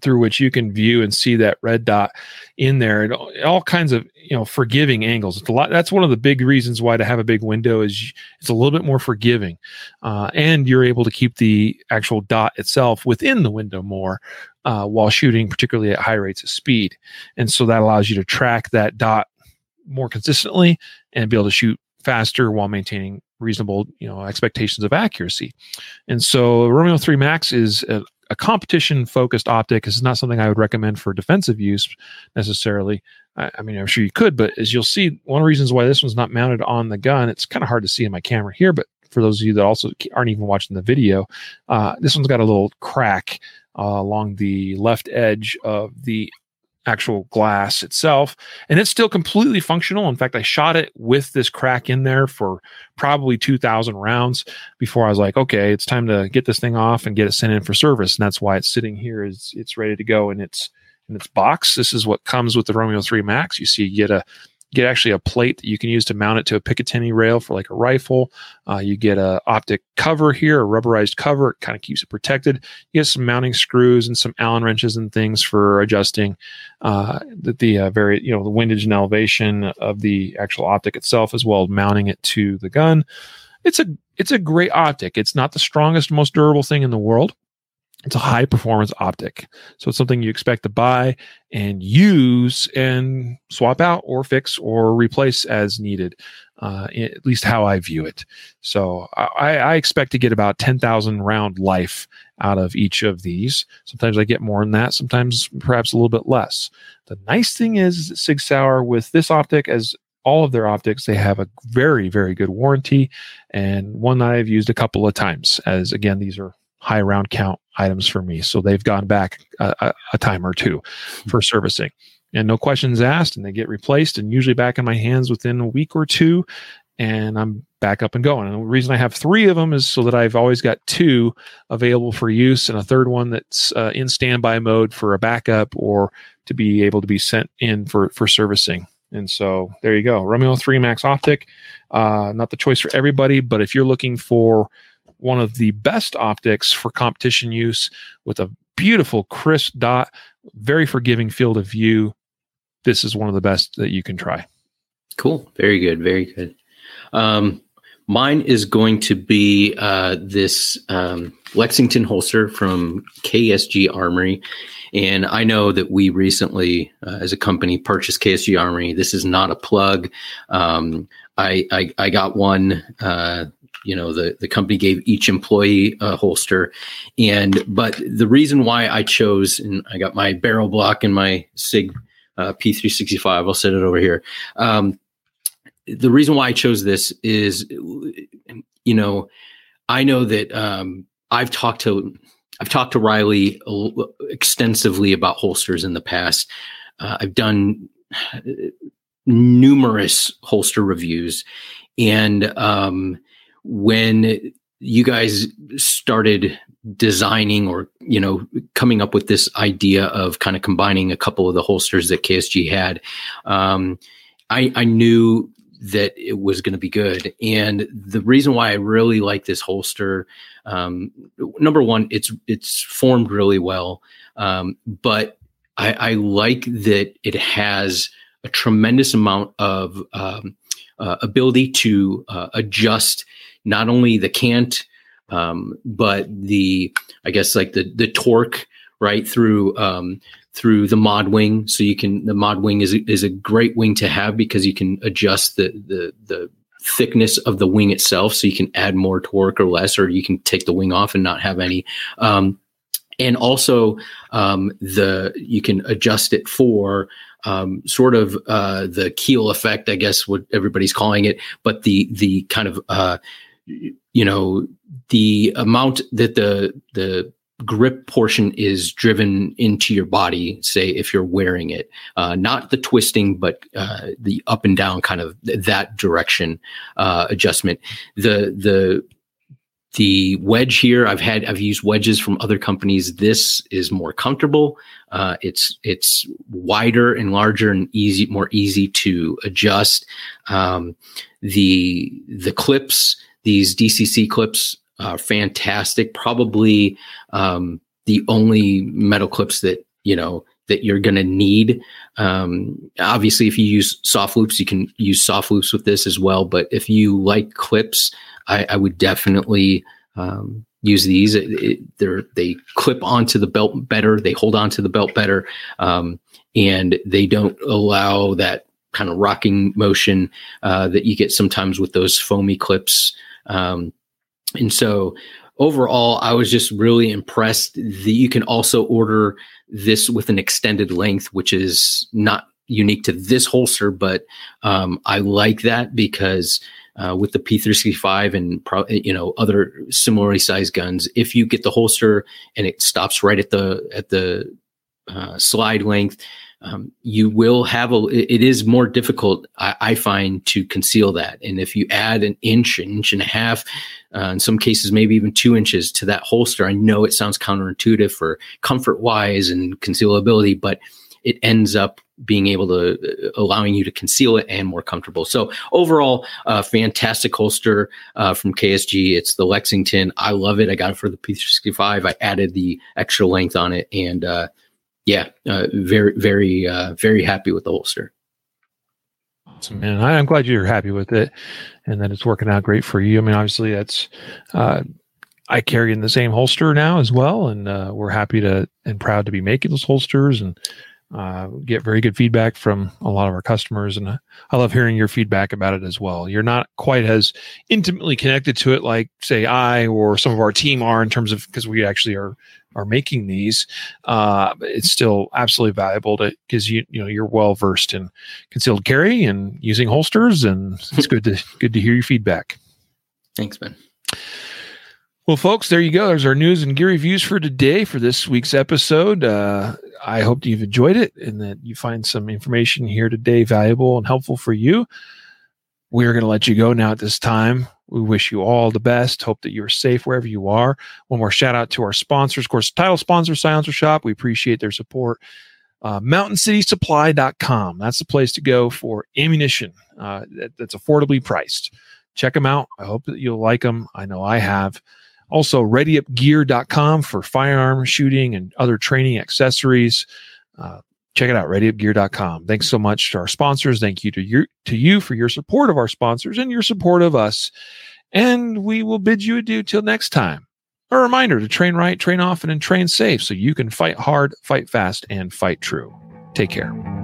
through which you can view and see that red dot in there and all kinds of you know forgiving angles. It's a lot that's one of the big reasons why to have a big window is it's a little bit more forgiving uh, and you're able to keep the actual dot itself within the window more uh, while shooting particularly at high rates of speed. And so that allows you to track that dot more consistently and be able to shoot faster while maintaining reasonable you know expectations of accuracy. And so romeo 3 max is a, a competition focused optic. This is not something i would recommend for defensive use necessarily. I, I mean i'm sure you could but as you'll see one of the reasons why this one's not mounted on the gun it's kind of hard to see in my camera here but for those of you that also aren't even watching the video uh, this one's got a little crack uh, along the left edge of the actual glass itself and it's still completely functional. In fact i shot it with this crack in there for probably 2000 rounds before i was like okay it's time to get this thing off and get it sent in for service. And that's why it's sitting here is it's ready to go in its in its box. This is what comes with the romeo 3 max. You see you get a get actually a plate that you can use to mount it to a picatinny rail for like a rifle. Uh, you get a optic cover here a rubberized cover. It kind of keeps it protected. You get some mounting screws and some allen wrenches and things for adjusting uh, the, the uh, very you know the windage and elevation of the actual optic itself as well as mounting it to the gun. It's a it's a great optic. It's not the strongest most durable thing in the world it's a high performance optic. So it's something you expect to buy and use and swap out or fix or replace as needed uh, at least how i view it. So i, I expect to get about 10000 round life out of each of these. Sometimes i get more than that sometimes perhaps a little bit less. The nice thing is, sig sauer with this optic as all of their optics they have a very very good warranty and one that i've used a couple of times as again these are high round count items for me. So they've gone back a, a, time or two for servicing and no questions asked and they get replaced and usually back in my hands within a week or two. And I'm back up and going. And the reason I have three of them is so that I've always got two available for use and a third one that's uh, in standby mode for a backup or to be able to be sent in for for servicing. And so there you go, Romeo 3 Max Optic. Uh, not the choice for everybody, but if you're looking for one of the best optics for competition use with a beautiful crisp dot, very forgiving field of view, this is one of the best that you can try. Cool. Very good. Very good. Um, mine is going to be uh, this um, Lexington holster from KSG Armory. And I know that we recently, uh, as a company, purchased KSG Armory. This is not a plug. Um, I, I, I got one. Uh, you know, the the company gave each employee a holster, and but the reason why I chose, and I got my barrel block and my Sig uh, P365. I'll set it over here. Um, the reason why I chose this is, you know, I know that um, I've talked to I've talked to Riley extensively about holsters in the past. Uh, I've done numerous holster reviews, and um, when you guys started designing or you know coming up with this idea of kind of combining a couple of the holsters that KSG had, um, I, I knew that it was going to be good. And the reason why I really like this holster, um, number one, it's it's formed really well, um, but I, I, like that it has a tremendous amount of um, uh, ability to uh, adjust not only the cant, um, but the I guess like the the torque right through um, through the mod wing. So you can the mod wing is is a great wing to have because you can adjust the the the thickness of the wing itself, so you can add more torque or less, or you can take the wing off and not have any. Um, and also um, the you can adjust it for um, sort of uh, the keel effect, I guess what everybody's calling it, but the the kind of uh, you know the amount that the the grip portion is driven into your body say if you're wearing it uh, not the twisting but uh, the up and down kind of th- that direction uh, adjustment. The the the wedge here i've had i've used wedges from other companies. This is more comfortable. Uh, it's it's wider and larger and easy more easy to adjust. Um, the the clips these dcc clips are fantastic. Probably um, the only metal clips that you know that you're going to need. Um, obviously, if you use soft loops, you can use soft loops with this as well. But if you like clips, I, I would definitely um, use these. It, it, they clip onto the belt better. They hold onto the belt better, um, and they don't allow that kind of rocking motion uh, that you get sometimes with those foamy clips. Um, and so overall, I was just really impressed that you can also order this with an extended length, which is not unique to this holster, but um, I like that because uh, with the P365 and pro- you know other similarly sized guns, if you get the holster and it stops right at the at the uh, slide length, um, you will have a it is more difficult I, I, find to conceal that. And if you add an inch an inch and a half uh, in some cases maybe even two inches to that holster i know it sounds counterintuitive for comfort wise and concealability but it ends up being able to uh, allowing you to conceal it and more comfortable. So overall uh, fantastic holster uh, from ksg it's the lexington. I love it. I got it for the p365 i added the extra length on it and uh, yeah, uh, very, very, uh, very happy with the holster. Awesome, man. I, am glad you're happy with it and that it's working out great for you. I mean, obviously, that's, uh, I carry in the same holster now as well. And uh, we're happy to and proud to be making those holsters and uh, get very good feedback from a lot of our customers. And I love hearing your feedback about it as well. You're not quite as intimately connected to it like, say, I or some of our team are in terms of because we actually are are making these, uh, it's still absolutely valuable to because you you know you're well versed in concealed carry and using holsters, and it's good to good to hear your feedback. Thanks, ben Well, folks, there you go. There's our news and gear reviews for today for this week's episode. Uh, I hope you've enjoyed it and that you find some information here today valuable and helpful for you. We're going to let you go now at this time. We wish you all the best. Hope that you're safe wherever you are. One more shout out to our sponsors. Of course, title sponsor, Silencer Shop. We appreciate their support. Uh, MountainCitySupply.com. That's the place to go for ammunition uh, that, that's affordably priced. Check them out. I hope that you'll like them. I know I have. Also, ReadyUpGear.com for firearm shooting and other training accessories. Uh, check it out, ReadyUpGear.com. Thanks so much to our sponsors. Thank you to you to you for your support of our sponsors and your support of us. And we will bid you adieu till next time. A reminder to train right, train often, and train safe so you can fight hard, fight fast, and fight true. Take care.